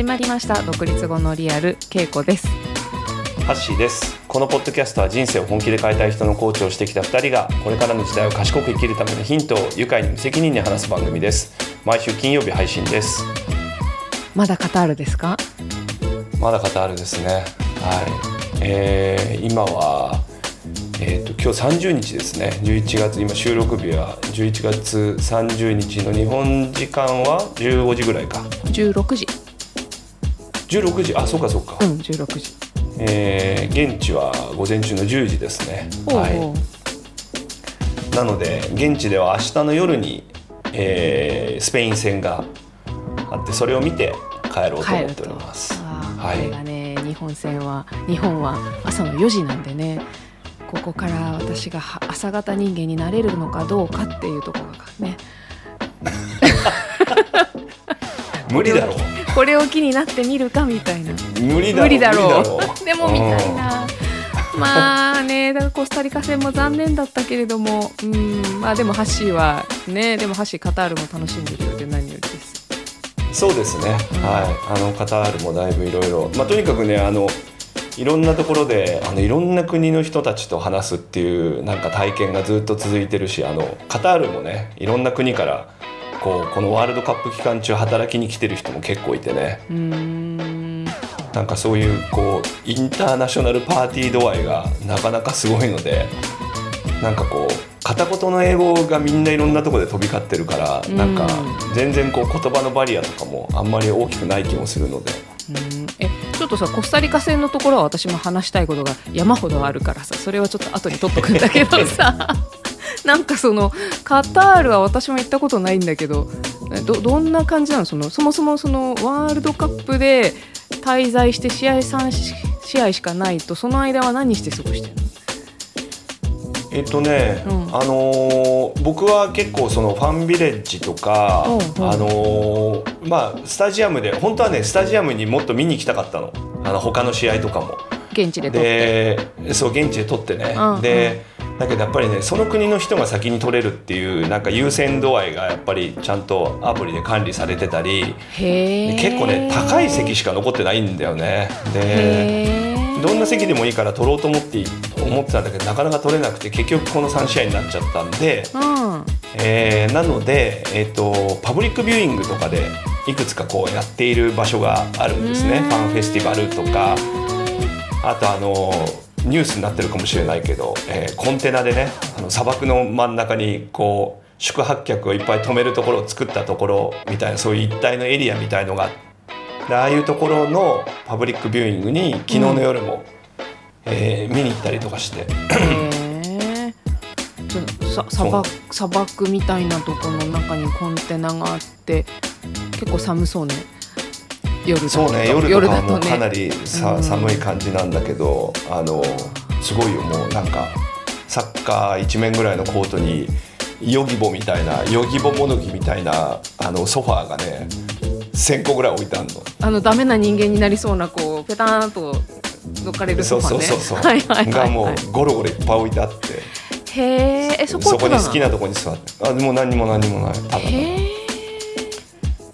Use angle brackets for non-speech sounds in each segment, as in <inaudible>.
始まりました。独立後のリアル稽古です。ハッシーです。このポッドキャストは人生を本気で変えたい人のコーチをしてきた2人がこれからの時代を賢く生きるためのヒントを愉快に無責任に話す番組です。毎週金曜日配信です。まだカタールですか？まだカタールですね。はい。えー、今はえーと、今日30日ですね。11月今収録日は11月30日の日本時間は15時ぐらいか。16時16時あそうかそうか。うん16時えー、現地は午前中の10時ですね。はい。なので現地では明日の夜に、えー、スペイン戦があってそれを見て帰ろうと思っております。はい、これがね日本戦は日本は朝の4時なんでねここから私が朝方人間になれるのかどうかっていうところがね。無理だろうこれを機になってみるかみたいな。無理だろう。でもみたいな。まあねだからコスタリカ戦も残念だったけれどもうん。まあでもハッシーはねでもハッシーカタールも楽しんでるようで何よりです。そうですね、はい。あのカタールもだいぶいろいろまあとにかくねあのいろんなところであのいろんな国の人たちと話すっていうなんか体験がずっと続いてるしあのカタールもねいろんな国からこうこのワールドカップ期間中働きに来てる人も結構いてね。なんかそういうこうインターナショナルパーティー度合いがなかなかすごいのでなんかこう片言の英語がみんないろんなところで飛び交ってるからなんか全然こう言葉のバリアとかもあんまり大きくない気もするので。うん。えちょっとさコスタリカ戦のところは私も話したいことが山ほどあるからさそれはちょっと後に取っとくんだけどさ <laughs> <laughs> なんかそのカタールは私も行ったことないんだけどどどんな感じなの？そのそもそもそのワールドカップで滞在して試合3試合しかないとその間は何して過ごしてるの？えっとね、うん、あのー、僕は結構そのファンビレッジとか、うんうん、あのー、まあスタジアムで本当はねスタジアムにもっと見に行きたかったの。あの他の試合とかも。現地で撮って。そう現地で撮ってね、うんうん、でだけどやっぱりねその国の人が先に撮れるっていうなんか優先度合いがやっぱりちゃんとアプリで管理されてたり結構ね高い席しか残ってないんだよね。でどんな席でもいいから取ろうと思って思ってたんだけどなかなか取れなくて結局この3試合になっちゃったんで、うん、えー、なので、えーと、パブリックビューイングとかでいくつかこうやっている場所があるんですね、ファンフェスティバルとかあとあのニュースになってるかもしれないけど、えー、コンテナでねあの砂漠の真ん中にこう宿泊客をいっぱい止めるところを作ったところみたいなそういう一帯のエリアみたいのがあって。でああいうところのパブリックビューイングに昨日の夜も、うん、えー、見に行ったりとかして。さ砂漠砂漠みたいなところの中にコンテナがあって結構寒そうね夜そうね夜とかはもうかなりさ、ね、寒い感じなんだけどあのすごいよもうなんかサッカー一面ぐらいのコートにヨギボみたいなヨギボもどきみたいなあのソファーがね1000個ぐらい置いてあるの。あのダメな人間になりそうなこうペターンとどかれるソファね。そうそうそうそう、<laughs> がもうゴロゴロいっぱい置いてあって。へえそこそこに好きなとこに座って。あでも何にも何にもない。ただ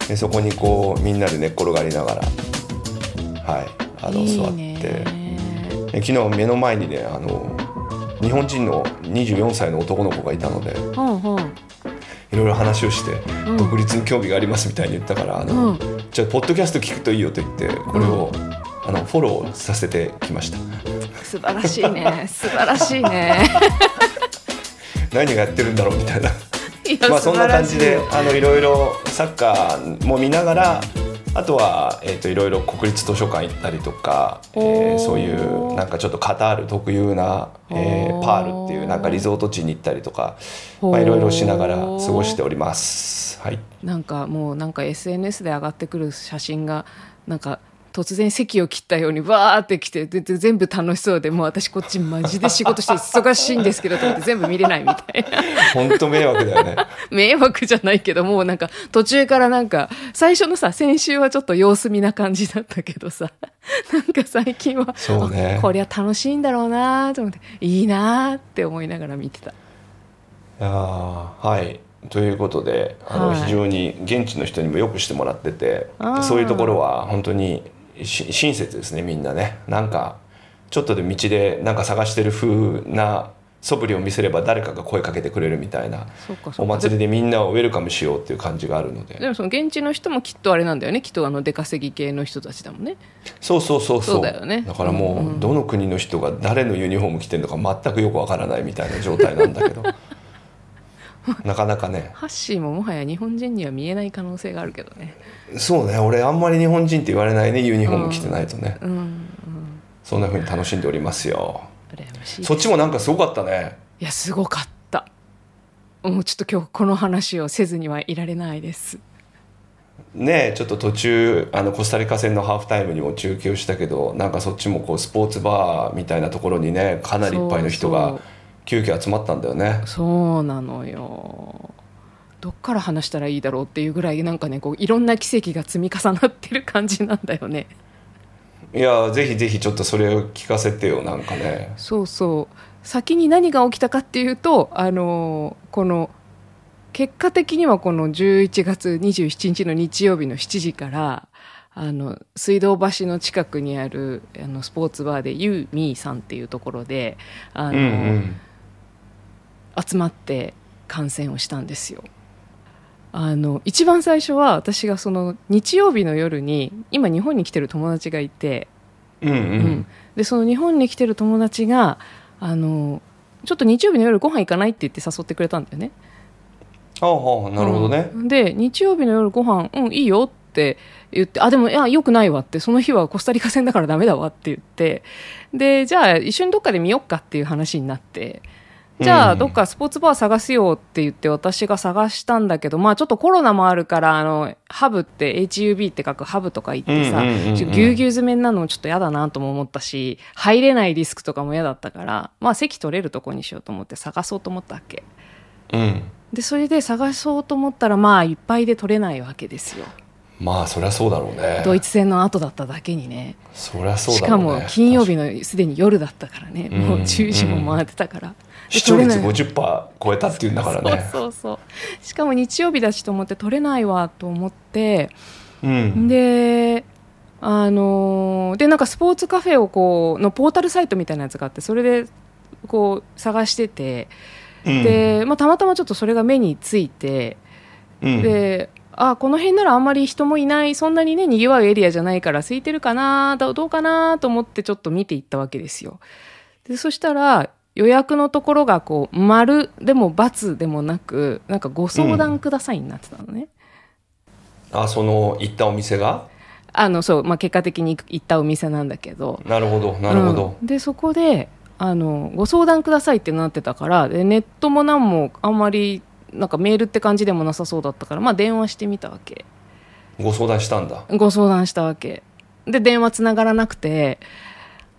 でそこにこうみんなで寝っ転がりながらはいあの座って。昨日目の前にねあの日本人の24歳の男の子がいたので、うんう。ん、いろいろ話をして、独立に興味がありますみたいに言ったからあの、うん、じゃあポッドキャスト聞くといいよと言ってこれを、うん、あのフォローさせてきました。素晴らしいね。素晴らしいね。<laughs> 何がやってるんだろうみたいなまあそんな感じであのいろいろサッカーも見ながらあとは、えーと、いろいろ国立図書館行ったりとか、えー、そういうなんかちょっとカタール特有な、えー、パールっていうなんかリゾート地に行ったりとか、まあ、いろいろしながら過ごしております。はい、なんかもうなんか SNS で上がってくる写真がなんか突然席を切ったようにわーって来てで全部楽しそうでもう私こっちマジで仕事して忙しいんですけどと思って全部見れないみたいな。本当迷惑だよね。<laughs> 迷惑じゃないけどもうなんか途中からなんか最初のさ先週はちょっと様子見な感じだったけどさ <laughs> なんか最近はそう、ね、こりゃ楽しいんだろうなと思っていいなって思いながら見てた。いやはい。ということであの、非常に現地の人にもよくしてもらっててそういうところは本当に親切ですねみんなね。なんかちょっとで道でなんか探してる風な素振りを見せれば誰かが声かけてくれるみたいなお祭りでみんなをウェルカムしようっていう感じがあるので。でもその現地の人もきっとあれなんだよね。きっとあの出稼ぎ系の人たちだもんね。そうそうそうそう。だよね。だからもうどの国の人が誰のユニフォーム着てるのか全くよくわからないみたいな状態なんだけど <laughs> なかなかね。ハッシーももはや日本人には見えない可能性があるけどね。そうね。俺あんまり日本人って言われないね。ユニフォーム着てないとね、うん。うん。うん、そんなふうに楽しんでおりますよ。そっちもなんかすごかったね。いやすごかった。もうちょっと今日この話をせずにはいられないです。ねちょっと途中あのコスタリカ戦のハーフタイムにも中継をしたけどなんかそっちもこうスポーツバーみたいなところにねかなりいっぱいの人が急遽集まったんだよね。そうなのよ。どっから話したらいいだろうっていうぐらいなんかねこういろんな奇跡が積み重なってる感じなんだよね。いやぜひぜひちょっとそれを聞かせてよなんかね。そうそう。先に何が起きたかっていうとあのこの結果的にはこの11月27日の日曜日の7時からあの水道橋の近くにあるあのスポーツバーでユーミーさんっていうところであの、うんうん、集まって観戦をしたんですよ。あの一番最初は私がその日曜日の夜に今日本に来てる友達がいて、うん、うん。うん、でその日本に来てる友達があのちょっと日曜日の夜ご飯行かないって言って誘ってくれたんだよね。ああなるほどね、うん、で日曜日の夜ご飯うんいいよって言ってあでもいやよくないわってその日はコスタリカ戦だからダメだわって言って。でじゃあ一緒にどっかで見よっかっていう話になってじゃあ、どっかスポーツバー探すよって言って私が探したんだけど、まあちょっとコロナもあるから、あの、ハブって HUB って書くハブとか行ってさ、ぎゅうぎゅう詰めになるのもちょっと嫌だなとも思ったし、入れないリスクとかも嫌だったから、まあ席取れるとこにしようと思って探そうと思ったわけ。うん。で、それで探そうと思ったら、まあいっぱいで取れないわけですよ。まあそりゃそうだろうね。ドイツ戦の後だっただけにね。そりゃそうね、しかも金曜日のすでに夜だったからね。もう10時も回ってたから、視聴率50%超えたっていうんだからね。そうそうしかも日曜日だしと思って取れないわと思って、うん、であのでなんかスポーツカフェをこうのポータルサイトみたいなやつがあってそれでこう探してて、うん、で、まあ、たまたまちょっとそれが目について、うん、であこの辺ならあんまり人もいないそんなにねにぎわうエリアじゃないから空いてるかなどうかなと思ってちょっと見ていったわけですよ。でそしたら予約のところがこう丸でも×でもなくなんかご相談くださいになってたのね、うん、あその行ったお店が？あのそう、まあ、結果的に行ったお店なんだけど。なるほどなるほど、うん、でそこであのご相談くださいってなってたからでネットも何もあんまりなんかメールって感じでもなさそうだったからまあ電話してみたわけ。ご相談したんだ。ご相談したわけ。で電話つながらなくて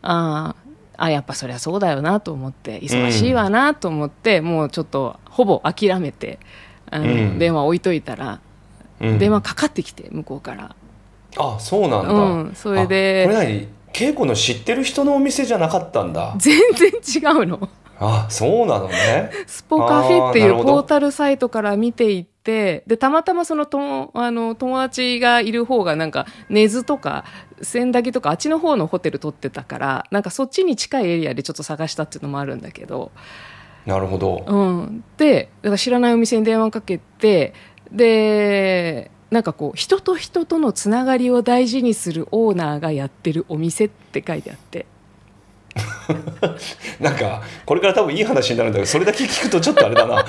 あああやっぱそりゃそうだよなと思って忙しいわなと思って、うん、もうちょっとほぼ諦めてあの、うん、電話置いといたら、うん、電話かかってきて向こうから。あそうなんだ、うん、それでこれ何？稽古の知ってる人のお店じゃなかったんだ。全然違うのあそうなのね。<laughs> スポカフェっていうポータルサイトから見ていてでたまたまそのとあの友達がいる方がなんか根津とか千駄木とかあっちの方のホテル取ってたからなんかそっちに近いエリアでちょっと探したっていうのもあるんだけど。なるほど、うん、でだから知らないお店に電話かけてでなんかこう人と人とのつながりを大事にするオーナーがやってるお店って書いてあって。<laughs> なんかこれから多分いい話になるんだけどそれだけ聞くとちょっとあれだな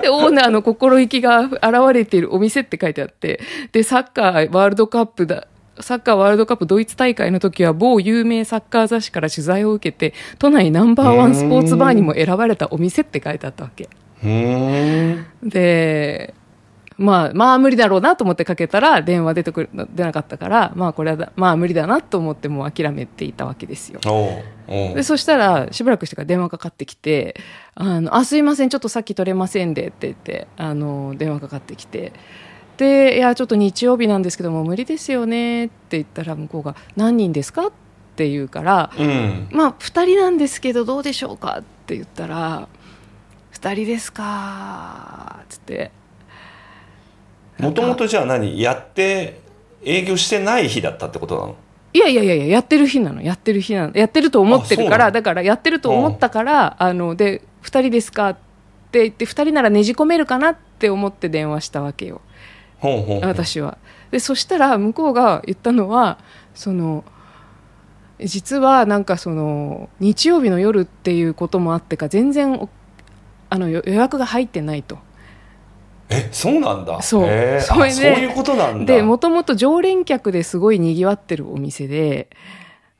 でオーナーの心意気が現れているお店って書いてあってでサッカーワールドカップだサッカーワールドカップドイツ大会の時は某有名サッカー雑誌から取材を受けて都内ナンバーワンスポーツバーにも選ばれたお店って書いてあったわけ。でまあ、まあ無理だろうなと思ってかけたら電話出てくる出なかったからまあこれはまあ無理だなと思ってもう諦めていたわけですよ。でそしたらしばらくしてから電話かかってきて「あのあすいませんちょっとさっき取れませんで」って言ってあの電話かかってきて。で「いやちょっと日曜日なんですけども無理ですよね」って言ったら向こうが「何人ですか?」って言うから「うん、まあ2人なんですけどどうでしょうか?」って言ったら「2人ですか」っつってもともとじゃあ何？やって営業してない日だったってことなの？いやいやいややってる日なの。やってる日なの。やってると思ってるからだからやってると思ったからあので「2人ですか?」って言って2人ならねじ込めるかなって思って電話したわけよ。私は。でそしたら向こうが言ったのはその実はなんかその日曜日の夜っていうこともあってか全然あの予約が入ってないと。えそうなんだ。そう。それでそういうことなんだ。でもともと常連客ですごいにぎわってるお店で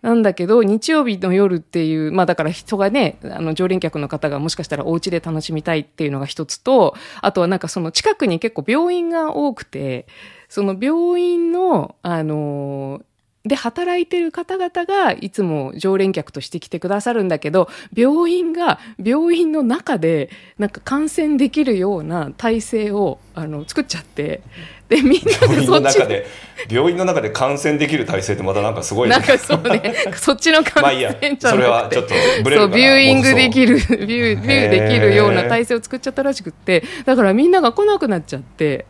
なんだけど日曜日の夜っていうまあだから人がねあの常連客の方がもしかしたらお家で楽しみたいっていうのが一つとあとはなんかその近くに結構病院が多くてその病院のあので働いてる方々がいつも常連客として来てくださるんだけど、病院が病院の中でなんか感染できるような体制をあの作っちゃって、でみんなでそっちで病院の中で感染できる体制ってまたなんかすごい、ね、なんかそうね、<laughs> そっちの感染じゃなくて、それはちょっとブレるそうビューイングできるビュービューできるような体制を作っちゃったらしくって、だからみんなが来なくなっちゃって。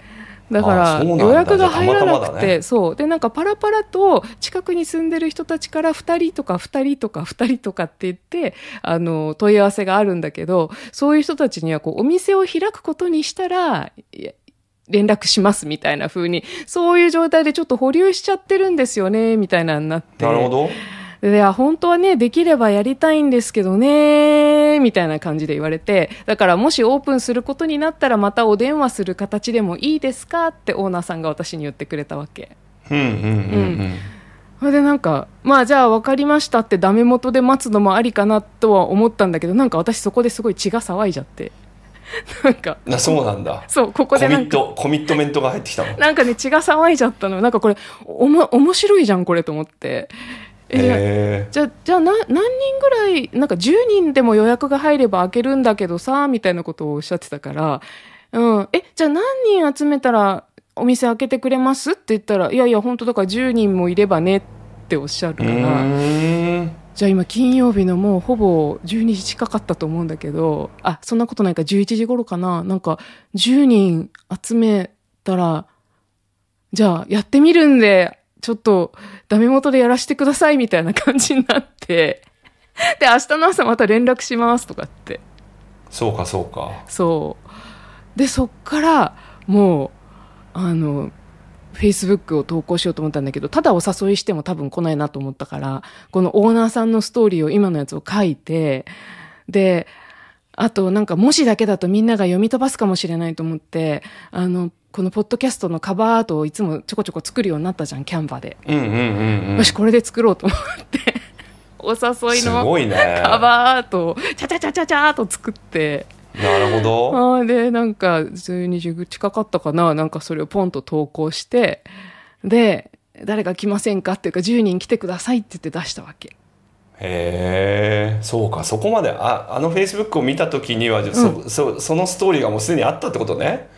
だから予約が入らなくてそう。でなんかパラパラと近くに住んでる人たちから2人とか2人とか2人とかって言ってあの問い合わせがあるんだけどそういう人たちにはこうお店を開くことにしたら連絡しますみたいな風にそういう状態でちょっと保留しちゃってるんですよねみたいなになって。なるほどで、本当はね、できればやりたいんですけどね、みたいな感じで言われて、だからもしオープンすることになったらまたお電話する形でもいいですか？ってオーナーさんが私に言ってくれたわけ。うんうんうん、うん。それでなんかまあじゃあ分かりましたってダメ元で待つのもありかなとは思ったんだけどなんか私そこですごい血が騒いじゃって。<laughs> なんかなそうなんだ。そうここでコミットコミットメントが入ってきたの。なんかね血が騒いじゃったの。なんかこれおも面白いじゃんこれと思ってえー、じゃじゃあ何人ぐらいなんか10人でも予約が入れば開けるんだけどさみたいなことをおっしゃってたから、うん、えじゃあ何人集めたらお店開けてくれますって言ったらいやいや本当だから10人もいればねっておっしゃるからじゃあ今金曜日のもうほぼ12時近かったと思うんだけどあそんなことないか11時頃かな。なんか10人集めたらじゃあやってみるんでちょっとダメ元でやらせてくださいみたいな感じになって、<laughs> で、明日の朝また連絡しますとかって。そうか、そうか。そう。で、そっから、もう、あの、フェイスブックを投稿しようと思ったんだけど、ただお誘いしても多分来ないなと思ったから、このオーナーさんのストーリーを今のやつを書いて、で、あとなんか文字だけだとみんなが読み飛ばすかもしれないと思って、あの、このポッドキャストのカバーアートをいつもちょこちょこ作るようになったじゃんキャンバで、うんうんうんうん、よしこれで作ろうと思って。お誘いのカバーアートをチャチャチャチャチャーと作って。なるほど。あでなんか12時近かったかな。なんかそれをポンと投稿して。で誰か来ませんかっていうか10人来てくださいって言って出したわけ。へえそうかそこまで。ああのフェイスブックを見た時には、うん、そそそのストーリーがもうすでにあったってことね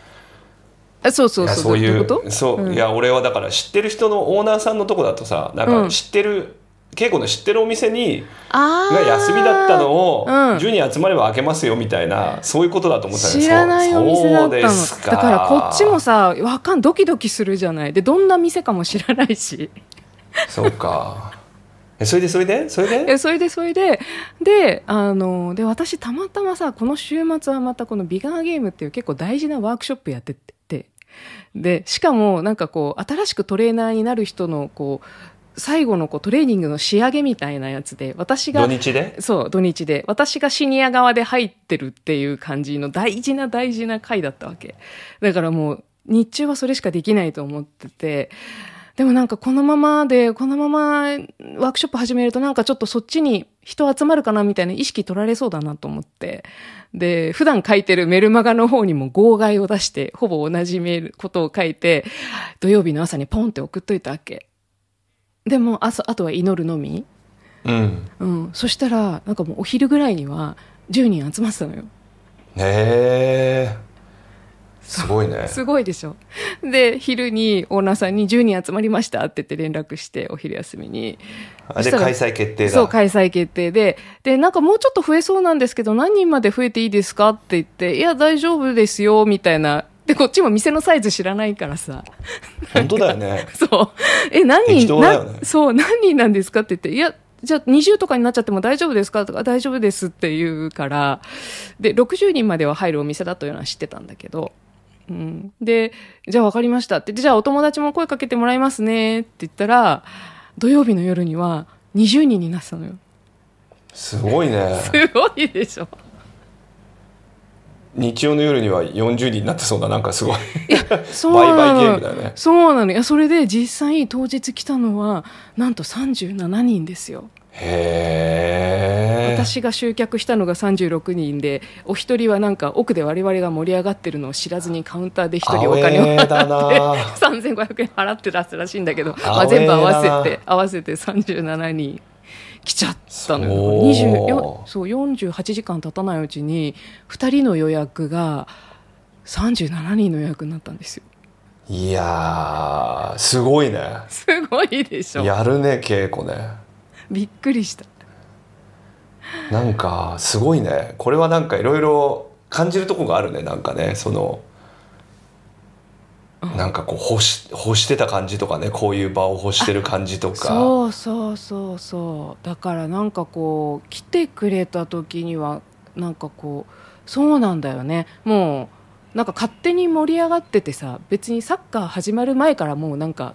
そうそうそう。そういうそう、うん、いや俺はだから知ってる人のオーナーさんのとこだとさなんか知ってる、うん、稽古の知ってるお店にが休みだったのを、うん、10人集まれば開けますよみたいなそういうことだと思ったん知らないお店だったの。だからこっちもさわかんドキドキするじゃない。でどんな店かも知らないし。そうか。それでそれで？それで？それでそれで。であので私たまたまさこの週末はまたこのビガーゲームっていう結構大事なワークショップやっててで、しかもなんかこう、新しくトレーナーになる人のこう、最後のこうトレーニングの仕上げみたいなやつで、私が、土日で？そう、土日で。私がシニア側で入ってるっていう感じの大事な大事な回だったわけ。だからもう、日中はそれしかできないと思ってて、でもなんかこのままで、このままワークショップ始めるとなんかちょっとそっちに人集まるかなみたいな意識取られそうだなと思って。で、普段書いてるメルマガの方にも号外を出して、ほぼ同じメール、ことを書いて、土曜日の朝にポンって送っといたわけ。でも、ああとは祈るのみ。うん。うん。そしたら、なんかもうお昼ぐらいには10人集まってたのよ。へえ。すごいね。<laughs> すごいでしょ。で昼にオーナーさんに10人集まりましたって言って連絡してお昼休みに。で開催決定だ。そう開催決定で。でなんかもうちょっと増えそうなんですけど何人まで増えていいですかって言っていや大丈夫ですよみたいな。でこっちも店のサイズ知らないからさ。本当だよね。そう。え何人、ね、そう何人なんですかって言っていやじゃあ20とかになっちゃっても大丈夫ですか？とか大丈夫ですって言うから。で60人までは入るお店だというのは知ってたんだけどうん、で、じゃあ分かりましたって、じゃあお友達も声かけてもらいますねって言ったら、土曜日の夜には20人になってたのよ。すごいね。すごいでしょ。日曜の夜には40人になってそうななんかすごい。いやそうなの。ね、そうなの。いやそれで実際当日来たのはなんと37人ですよ。へえ私が集客したのが36人でお一人はなんか奥で我々が盛り上がってるのを知らずにカウンターで一人お金を払って <laughs> 3500円払って出すらしいんだけど、まあ、全部合わせて合わせて37人来ちゃったのよ。そう48時間経たないうちに2人の予約が37人の予約になったんですよ。いやすごいね。すごいでしょ。やるね稽古ね。びっくりしたなんかすごいね。これはなんかいろいろ感じるとこがあるね。なんかねそのなんかこう欲し欲してた感じとかね。こういう場を欲してる感じとか。そうそうそうそう。だからなんかこう来てくれた時にはなんかこうそうなんだよね。もうなんか勝手に盛り上がっててさ別にサッカー始まる前からもうなんか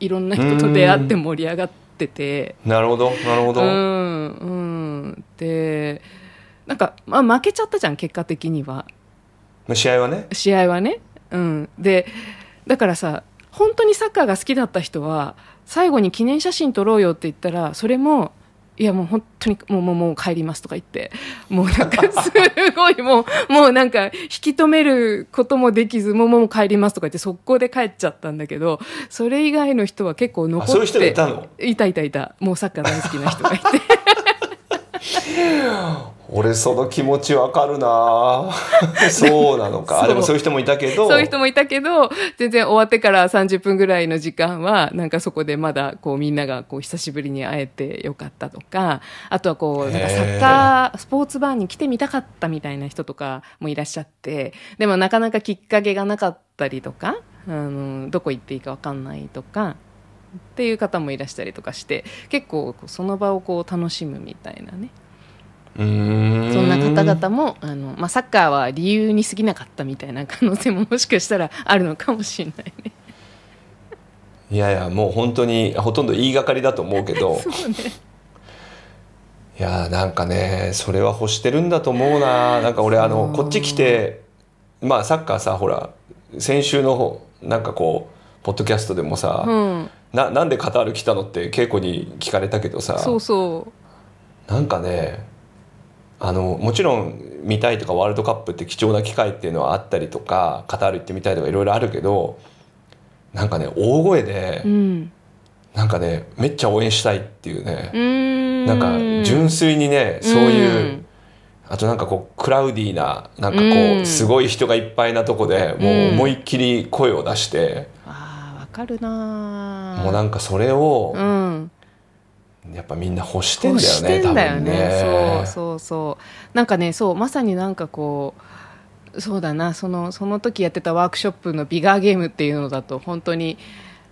いろんな人と出会って盛り上がってっててなるほどなるほど。うんうんでなんか、まあ、負けちゃったじゃん結果的には。試合はね。試合はね。うん。でだからさ本当にサッカーが好きだった人は最後に記念写真撮ろうよって言ったらそれもいやもう本当にもうもうもう帰りますとか言って。もうなんか <laughs> すごいもうもうなんか引き止めることもできずもうもう帰りますとか言って速攻で帰っちゃったんだけどそれ以外の人は結構残ってそういう人いたの？いたいたいた。もうサッカー大好きな人がいて <laughs> 俺その気持ちわかるな。<laughs> そうなのか。でもそういう人もいたけど。そういう人もいたけど全然終わってから30分ぐらいの時間はなんかそこでまだこうみんながこう久しぶりに会えてよかったとかあとはこうなんかサッカースポーツバーに来てみたかったみたいな人とかもいらっしゃってでもなかなかきっかけがなかったりとかあのどこ行っていいか分かんないとかっていう方もいらしたりとかして結構その場をこう楽しむみたいなねそんな方々もあの、まあ、サッカーは理由に過ぎなかったみたいな可能性ももしかしたらあるのかもしれないね。いやいやもう本当にほとんど言いがかりだと思うけど。そう、ね、いやなんかねそれは欲してるんだと思うな。なんか俺あのこっち来てまあサッカーさほら先週のなんかこうポッドキャストでもさ、うん、ななんでカタール来たのって稽古に聞かれたけどさ。そうそう。なんかねあのもちろん見たいとかワールドカップって貴重な機会っていうのはあったりとかカタール行ってみたいとかいろいろあるけどなんかね大声で、うん、なんかねめっちゃ応援したいっていうね。ん。なんか純粋にねそういう。あとなんかこうクラウディーななんかこうすごい人がいっぱいなとこでもう思いっきり声を出して、あわかるなもうなんかそれを、うん、やっぱみんな欲してんだよねだよね。ね。そうそうそう。なんかねそうまさになんかこうそうだなそのその時やってたワークショップのビガーゲームっていうのだと本当に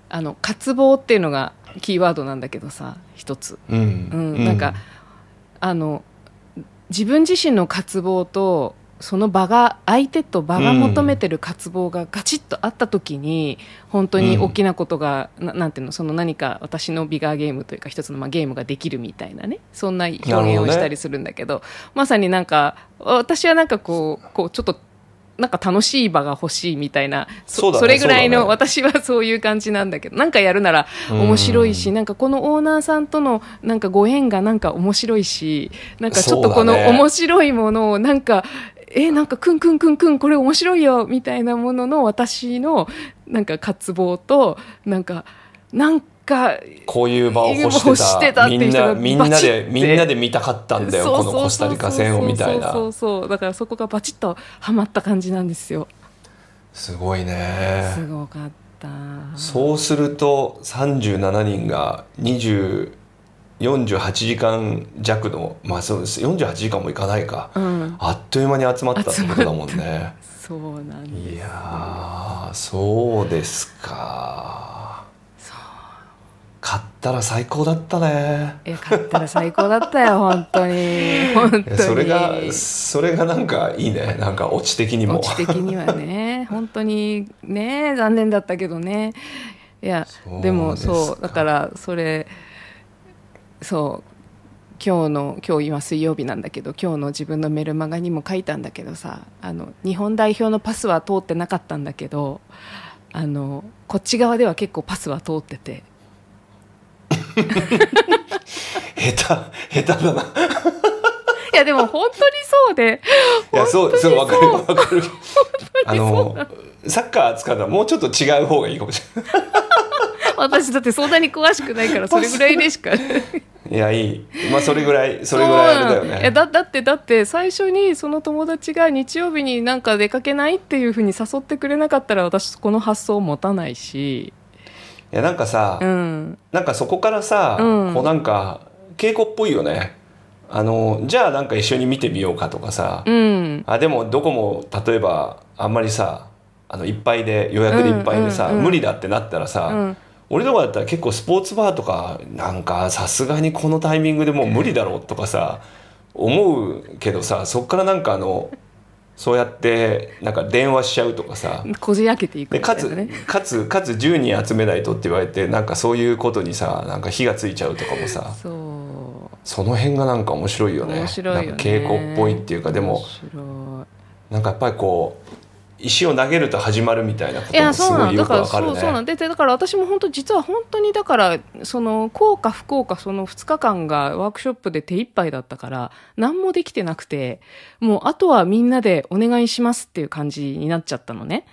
あの渇望っていうのがキーワードなんだけどさ一つ、うん、うん、なんか、うん、あの自分自身の渇望とその場が相手と場が求めてる渇望がガチッとあった時に、本当に大きなことが、うん、なんていうのその何か私のビガーゲームというか一つのまあゲームができるみたいなね。そんな表現をしたりするんだけど、ね、まさになんか私はなんかこうこうちょっとなんか楽しい場が欲しいみたいなそ、ね、それぐらいの、ね、私はそういう感じなんだけどなんかやるなら面白いし、ん、なんかこのオーナーさんとのなんかご縁がなんか面白いしなんかちょっとこの面白いものをなんかえなんかくんくんくんくんこれ面白いよみたいなものの私のなんか渇望となんかなんかこういう場を欲してたみんなみんなでみんなで見たかったんだよこのコスタリカ戦をみたいな。そうそうだからそこがバチッとはまった感じなんですよ。すごいね。すごかった。そうすると37人が20 48時間弱のまあそうです48時間もいかないか、うん、あっという間に集まったってことだもんね。そうなんです。いやそうですか。買ったら最高だったね。え買ったら最高だったよ本当に。<laughs> 本当に。それがそれがなんかいいね。なんかオチ的にも。オチ的にはね。本当にね残念だったけどね。いやでもそうだからそれそう。今日の今日今水曜日なんだけど今日の自分のメルマガにも書いたんだけどさあの日本代表のパスは通ってなかったんだけどあのこっち側では結構パスは通ってて。下手下手だな。いやでも本当にそうで。いやそうそう分かる分かる。あのサッカー使うのはもうちょっと違う方がいいかもしれない <laughs> 私だってそんなに詳しくないからそれぐらいでしか。いやいい。まあそれぐらいそれぐらいあれだよね。だだってだって最初にその友達が日曜日になんか出かけないっていうふうに誘ってくれなかったら私この発想を持たないし。いやなんかさ、うん、なんかそこからさ、うん、こうなんか稽古っぽいよね。あのじゃあなんか一緒に見てみようかとかさ、うん、あでもどこも例えばあんまりさあのいっぱいで予約でいっぱいでさ、無理だってなったらさ、俺とかだったら結構スポーツバーとかなんかさすがにこのタイミングでもう無理だろうとかさ思うけどさそっからなんかあのそうやってなんか電話しちゃうとかさこじ開けていく、ね、かつかつかつ10人集めないとって言われてなんかそういうことにさなんか火がついちゃうとかもさその辺がなんか面白いよね。面白いよね。稽古っぽいっていうかでもなんかやっぱりこう石を投げると始まるみたいなこともすごいよくわかるね。そうなんでだから私も本当実は本当にだからその効果不効果その2日間がワークショップで手一杯だったから何もできてなくてもうあとはみんなでお願いしますっていう感じになっちゃったのね。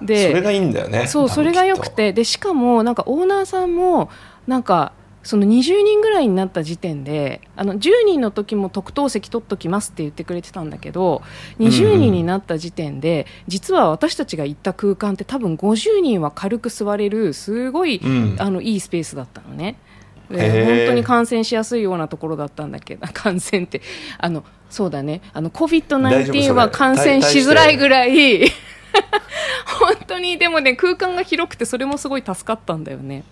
でそれがいいんだよね。そうそれがよくてでしかもなんかオーナーさんもなんかその20人ぐらいになった時点であの10人の時も特等席取っときますって言ってくれてたんだけど20人になった時点で、実は私たちが行った空間って多分50人は軽く座れるすごい、うん、あのいいスペースだったのね。本当に感染しやすいようなところだったんだけど <laughs> 感染ってあのそうだね。あの COVID-19 は感染しづらいぐらい <laughs> 本当にでもね空間が広くてそれもすごい助かったんだよね。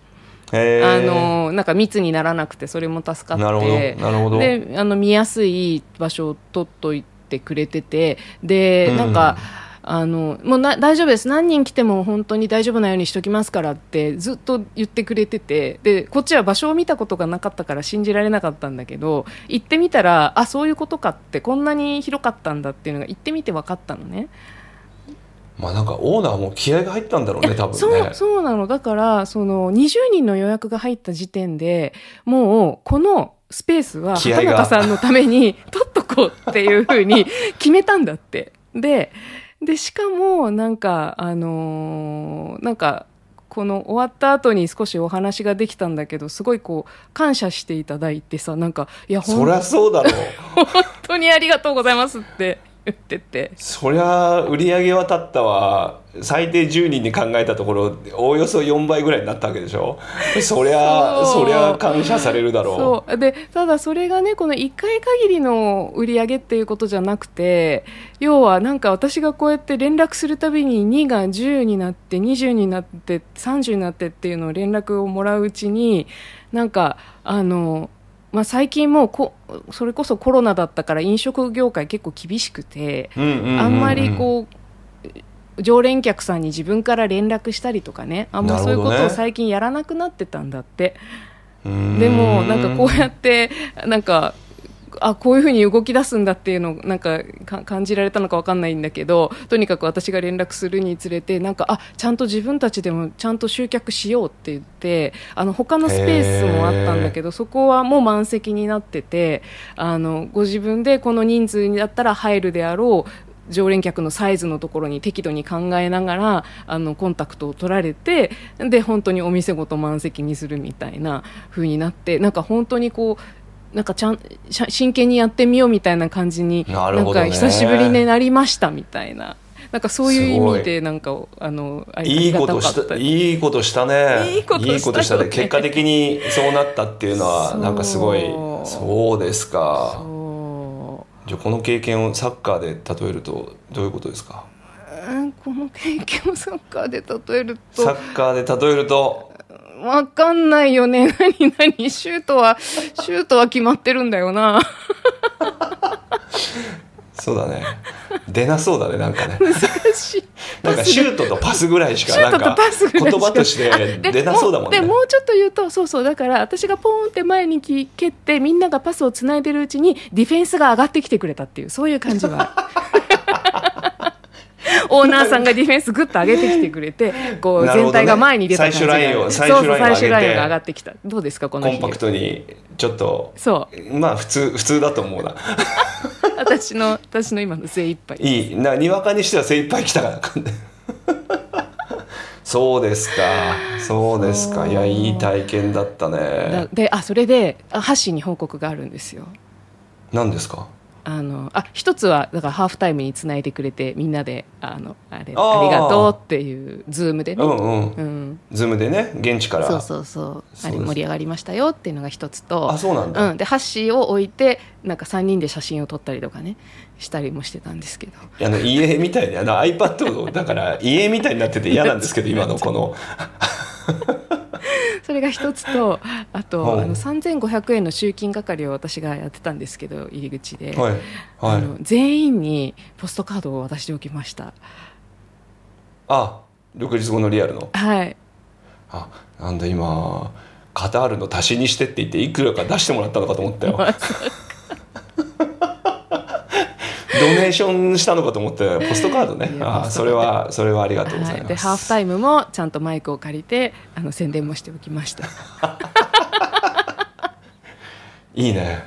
あのなんか密にならなくてそれも助かって。であの見やすい場所を取っといてくれてて。でなんか、あのもうな大丈夫です。何人来ても本当に大丈夫なようにしときますからってずっと言ってくれてて。でこっちは場所を見たことがなかったから信じられなかったんだけど行ってみたらあそういうことかってこんなに広かったんだっていうのが行ってみて分かったのね。まあなんかオーナーも気合が入ったんだろうね多分ね。そうそうなの。だからその20人の予約が入った時点でもうこのスペースは畑中さんのために取っとこうっていうふうに <laughs> 決めたんだって。ででしかもなんかあのー、なんかこの終わった後に少しお話ができたんだけどすごいこう感謝していただいてさなんかいやそりゃそうだろう。<laughs> 本当にありがとうございますって言ってて。そりゃ売り上げは立ったわ。最低10人に考えたところおおよそ4倍ぐらいになったわけでしょ。そりゃそりゃ感謝されるだろう。でただそれがねこの1回限りの売り上げっていうことじゃなくて要はなんか私がこうやって連絡するたびに2が10になって20になって30になってっていうのを連絡をもらううちになんかあのまあ、最近もうこそれこそコロナだったから飲食業界結構厳しくて、あんまりこう常連客さんに自分から連絡したりとかねあんまそういうことを最近やらなくなってたんだって。でもなんかこうやってなんかあこういうふうに動き出すんだっていうのをなんか感じられたのか分かんないんだけどとにかく私が連絡するにつれてなんかあちゃんと自分たちでもちゃんと集客しようって言ってあの他のスペースもあったんだけどそこはもう満席になっててあのご自分でこの人数だったら入るであろう常連客のサイズのところに適度に考えながらあのコンタクトを取られてで本当にお店ごと満席にするみたいな風になってなんか本当にこうなんかちゃん真剣にやってみようみたいな感じにな、ね,、んか久しぶりになりましたみたいな。なんかそういう意味でなんかあのいいことしたいいことしたね。いいことしたね。結果的にそうなったっていうのはなんかすごいそうですか。じゃあこの経験をサッカーで例えるとどういうことですか？この経験をサッカーで例えると。サッカーで例えるとわかんないよね。<laughs> 何何？シュートは <laughs> シュートは決まってるんだよな。<laughs> そうだね。出なそうだねなんかね。難しい。なんかシュートとパスぐらいしかなんか言葉として出なそうだもんね。でもうちょっと言うとそうそう。だから私がポーンって前に蹴ってみんながパスをつないでるうちにディフェンスが上がってきてくれたっていうそういう感じは <laughs> オーナーさんがディフェンスぐっと上げてきてくれて <laughs> こう全体が前に出た感じが、ね、最終ラインを最終ラインが上がってきた。どうですかこのコンパクトにちょっとそう。まあ普通普通だと思うな。<laughs> 私の私の今の精一杯。いい。なにわかにしては精一杯きたからそうですか。そうですか。いやいい体験だったね。であそれでハッシーに報告があるんですよ。何ですか？あのあ一つはだからハーフタイムにつないでくれてみんなであのあれありがとうっていう Zoom でね、うんうん。うん、 Zoom でね現地から。そうそうそう。あれ盛り上がりましたよっていうのが一つと。あそうなんだ、うん、でハッシーを置いてなんか3人で写真を撮ったりとかねしたりもしてたんですけど。あの家みたいにあの iPad だから家みたいになってて嫌なんですけど今のこの <laughs> それが一つとあと、あの3500円の集金係を私がやってたんですけど入り口で、はい。はい、あの全員にポストカードを渡しておきました。あ翌日後のリアルの？はい。あなんだ今カタールの足しにしてって言っていくらか出してもらったのかと思ったよーションしたのかと思ってポストカードね。あそれはそれはありがとうございます、はい、でハーフタイムもちゃんとマイクを借りてあの宣伝もしておきました。<laughs> いいね。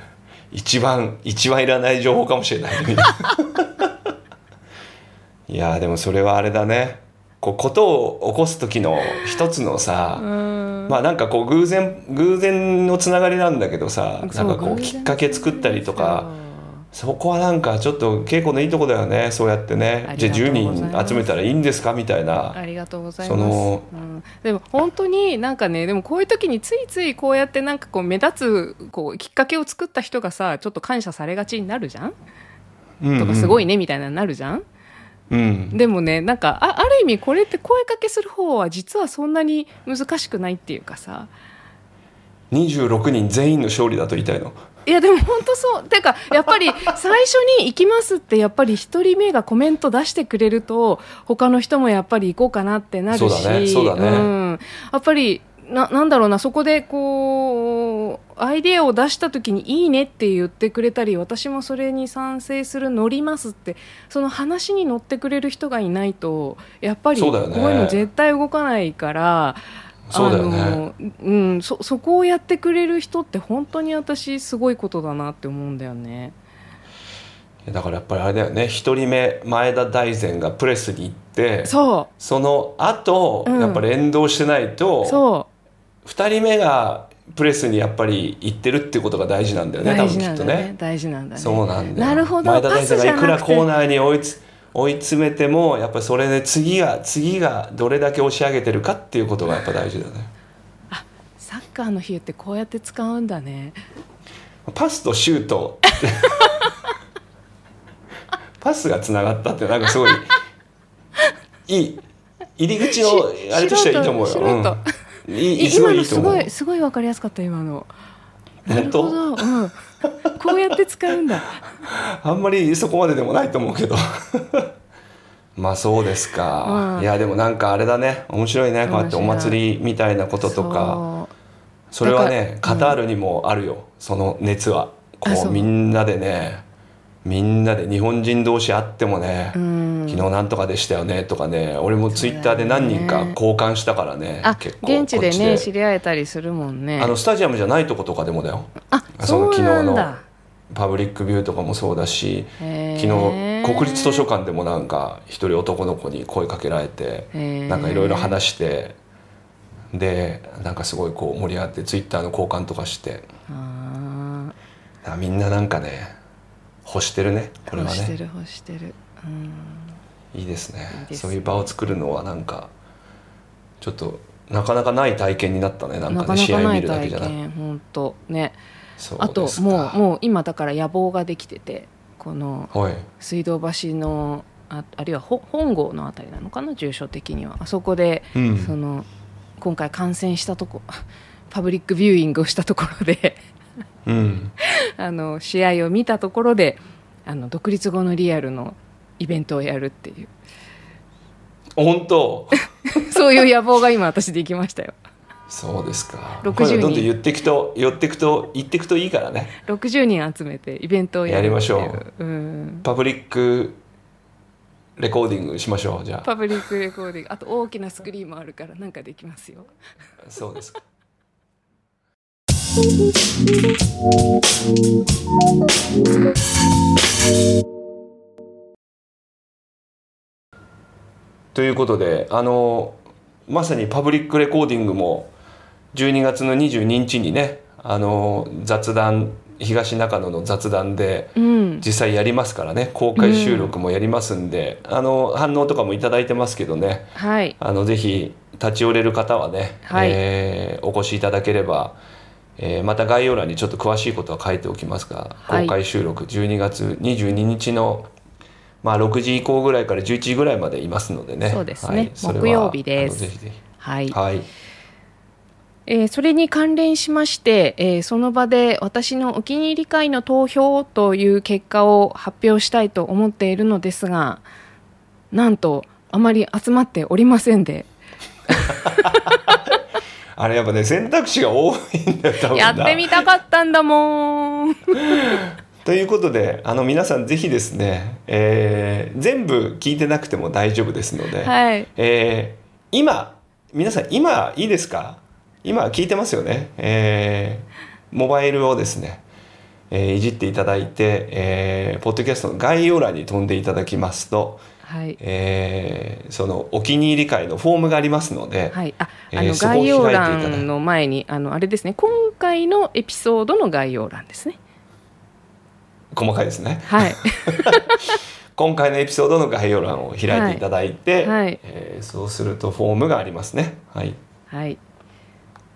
一番一番いらない情報かもしれない <laughs> いやでもそれはあれだね。こうことを起こす時の一つのさまあなんかこう偶然偶然のつながりなんだけどさなんかこうきっかけ作ったりとかそこはなんかちょっと稽古のいいとこだよね。そうやってね。じゃあ10人集めたらいいんですか？みたいな。ありがとうございます。その、うん、でも本当になんかねでもこういう時についついこうやってなんかこう目立つこうきっかけを作った人がさちょっと感謝されがちになるじゃん、うんうん、とかすごいねみたいななるじゃん？うん、でもねなんかあある意味これって声かけする方は実はそんなに難しくないっていうかさ。26人全員の勝利だと言いたいのいやでも本当そう。てかやっぱり最初に行きますってやっぱり1人目がコメント出してくれると他の人もやっぱり行こうかなってなるし。そうだね。そうだね、うん、やっぱりななんだろうなそこでこうアイデアを出した時に「いいね」って言ってくれたり私もそれに賛成する乗りますってその話に乗ってくれる人がいないとやっぱりこういうの絶対動かないから。そうだよね。うん、そそこをやってくれる人って本当に私すごいことだなって思うんだよね。だからやっぱりあれだよね。一人目前田大然がプレスに行ってそう。その後、うん、やっぱ連動してないとそう。2人目がプレスにやっぱり行ってるっていうことが大事なんだよね多分きっとね。大事なんだね。そうなんだなるほど。前田大然がいくらコーナーに追いつ追い詰めてもやっぱりそれで次が次がどれだけ押し上げてるかっていうことがやっぱ大事だね。あサッカーの日ってこうやって使うんだね。パスとシュート。パスがつながったってなんかすごい <laughs> いい入り口のあれとしてはいいと思う。よ、うん、いいすごいいいと思う。すごいすごい分かりやすかった今の。本当、うん、<laughs> こうやって使うんだ。あんまりそこまででもないと思うけど。<laughs> まあそうですか、うん、いやでもなんかあれだね。面白いね。こうやってお祭りみたいなこととか。それはねカタールにもあるよ、その熱は。こう。みんなでねみんなで日本人同士会ってもね、うん、昨日なんとかでしたよねとかね俺もツイッターで何人か交換したからね結構現地でね知り合えたりするもんね。あのスタジアムじゃないとことかでもだよ。あその昨日のパブリックビューとかもそうだし昨日国立図書館でもなんか一人男の子に声かけられてなんかいろいろ話してでなんかすごいこう盛り上がってツイッターの交換とかして。みんななんかね欲してるねこれはね。欲してる欲してる。うん。いいですね。そういう場を作るのはなんかちょっとなかなかない体験になったねなんかね試合見るだけじゃなく。本当ね。あともうもう今だから野望ができててこの水道橋のああるいは本郷の辺りなのかな住所的には。あそこで、うん、その今回感染したとこ <laughs> パブリックビューイングをしたところでうん、あの試合を見たところであの独立後のリアルのイベントをやるっていう。本当？<laughs> そういう野望が今私できましたよ。そうですか。60人。どんどん言っていくと寄っていくと言っていくといいからね。60人集めてイベントをやりましょう、うん、パブリックレコーディングしましょうじゃあ。パブリックレコーディング。あと大きなスクリーンもあるからなんかできますよ。そうですかということであのまさにパブリックレコーディングも12月の22日にねあの雑談東中野の雑談で実際やりますからね、うん、公開収録もやりますんで、うん、あの反応とかも頂いてますけどね、はい、あのぜひ立ち寄れる方はね、はい、えー、お越しいただければえー、また概要欄にちょっと詳しいことは書いておきますが、はい、公開収録12月22日の、まあ、6時以降ぐらいから11時ぐらいまでいますのでね。そうですね、はい、木曜日です。ぜひぜひ。はい、はい。えー、それに関連しまして、えー、その場で私のお気に入り会の投票という結果を発表したいと思っているのですがなんとあまり集まっておりませんで <laughs> あれやっぱね選択肢が多いんだよ多分やってみたかったんだもん。ということであの皆さんぜひですね、えー、全部聞いてなくても大丈夫ですので、はい、えー、今皆さん今いいですか？今聞いてますよね、えー、モバイルをですね、えー、いじっていただいて、えー、ポッドキャストの概要欄に飛んでいただきますとはい。えー、そのお気に入り会のフォームがありますので、はい、ああの、えー、概要欄の前にあのあれですね。今回のエピソードの概要欄ですね。細かいですね。はい。<laughs> 今回のエピソードの概要欄を開いていただいて、はい。はい、えー、そうするとフォームがありますね。はい、はい、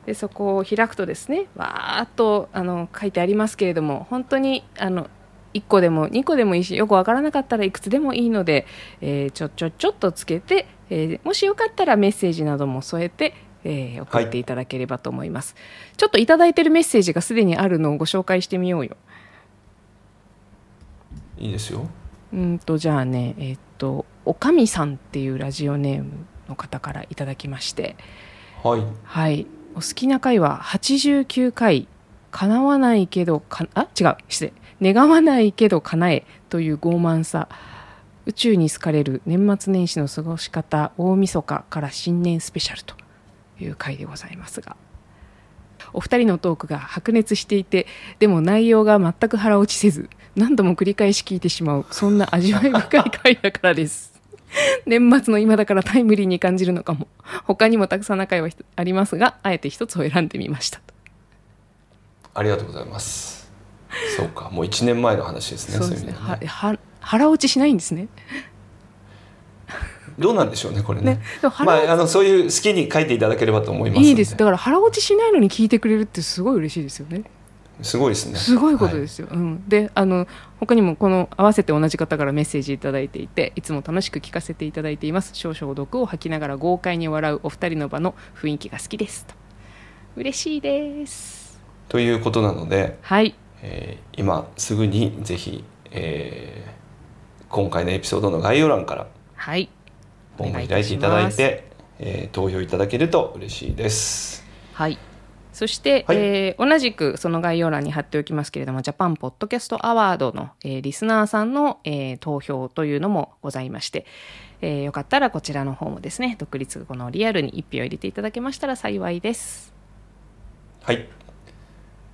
でそこを開くとですねわーっとあの書いてありますけれども本当にあの1個でも2個でもいいしよくわからなかったらいくつでもいいので、えー、ちょちょちょっとつけて、えー、もしよかったらメッセージなども添えて、えー、送っていただければと思います、はい、ちょっと頂いてるメッセージがすでにあるのをご紹介してみようよ。いいですよ。うんとじゃあねえっ、とおかみさんっていうラジオネームの方からいただきまして。はい、はい、お好きな回は89回。叶わないけどかあ？違う。失礼願わないけど叶えという傲慢さ宇宙に好かれる年末年始の過ごし方大晦日から新年スペシャルという回でございますがお二人のトークが白熱していてでも内容が全く腹落ちせず何度も繰り返し聞いてしまうそんな味わい深い回だからです。<laughs> 年末の今だからタイムリーに感じるのかも。他にもたくさんな回はありますがあえて一つを選んでみましたありがとうございます。そうか。もう1年前の話ですねそうですね。ね。は腹落ちしないんですね。<laughs> どうなんでしょうねこれね。ねまああのそういう好きに書いていただければと思いますいいです。だから腹落ちしないのに聞いてくれるってすごい嬉しいですよね。すごいですね。すごいことですよ、はい、うん、であの他にもこの合わせて同じ方からメッセージ頂いていていつも楽しく聞かせていただいています。少々毒を吐きながら豪快に笑うお二人の場の雰囲気が好きですと。嬉しいです。ということなのではいえー、今すぐにぜひ、えー、今回のエピソードの概要欄からはいフォーム開いていただいてえー、投票いただけると嬉しいです。はいそして、はい、えー、同じくその概要欄に貼っておきますけれども、ジャパンポッドキャストアワードの、えー、リスナーさんの、えー、投票というのもございまして、えー、よかったらこちらの方もですね、独立後のリアルに一票入れていただけましたら幸いです。はい。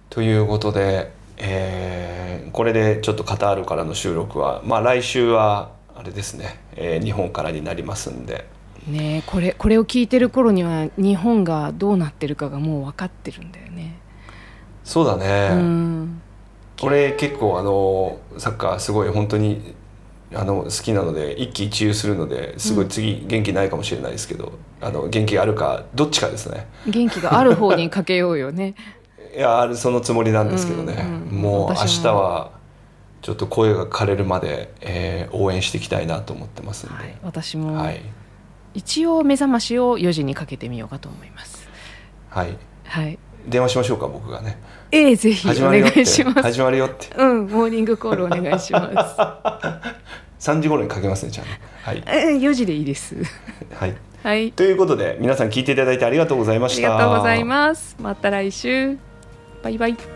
ということで、えー、これでちょっとカタールからの収録は、まあ、来週はあれですね、えー、日本からになりますんで。ねこれこれを聞いてる頃には日本がどうなってるかがもう分かってるんだよね。そうだね、うん、これ結構あのサッカーすごい本当にあの好きなので一喜一憂するのですごい次元気ないかもしれないですけど、あの元気あるかどっちかですね。元気がある方にかけようよねいやそのつもりなんですけどね、うんうん、もう明日はちょっと声が枯れるまで、えー、応援していきたいなと思ってますんで、はい、私も、はい、一応目覚ましを4時にかけてみようかと思います。はい、はい、電話しましょうか僕がね。ええぜひお願いします。始まるよって。うんモーニングコールお願いします。<laughs> 3時頃にかけますねじゃあねはい、え4時でいいです。はい、はい、ということで皆さん聞いていただいてありがとうございました。ありがとうございます。また来週バイバイ。